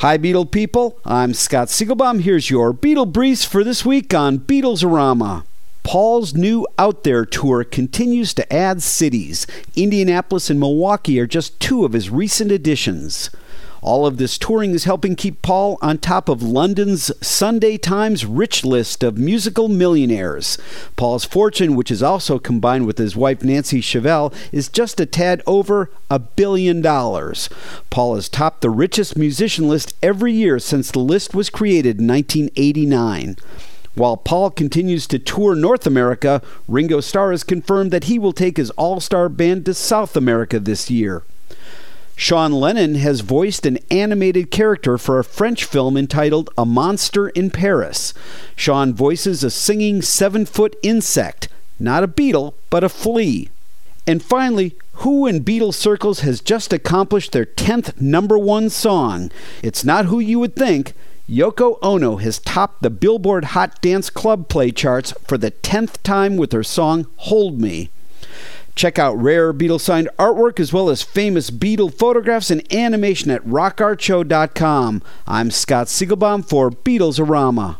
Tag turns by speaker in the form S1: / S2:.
S1: Hi, Beatle people. I'm Scott Siegelbaum. Here's your Beatle Briefs for this week on Beatlesarama. Paul's new Out There tour continues to add cities. Indianapolis and Milwaukee are just two of his recent additions. All of this touring is helping keep Paul on top of London's Sunday Times rich list of musical millionaires. Paul's fortune, which is also combined with his wife Nancy Shevell, is just a tad over a billion dollars. Paul has topped the richest musician list every year since the list was created in 1989. While Paul continues to tour North America, Ringo Starr has confirmed that he will take his all star band to South America this year. Sean Lennon has voiced an animated character for a French film entitled A Monster in Paris. Sean voices a singing seven foot insect, not a beetle, but a flea. And finally, who in Beatles circles has just accomplished their 10th number one song? It's not who you would think. Yoko Ono has topped the Billboard Hot Dance Club play charts for the 10th time with her song Hold Me. Check out rare Beatle signed artwork as well as famous Beatle photographs and animation at rockartshow.com. I'm Scott Siegelbaum for Beatlesarama.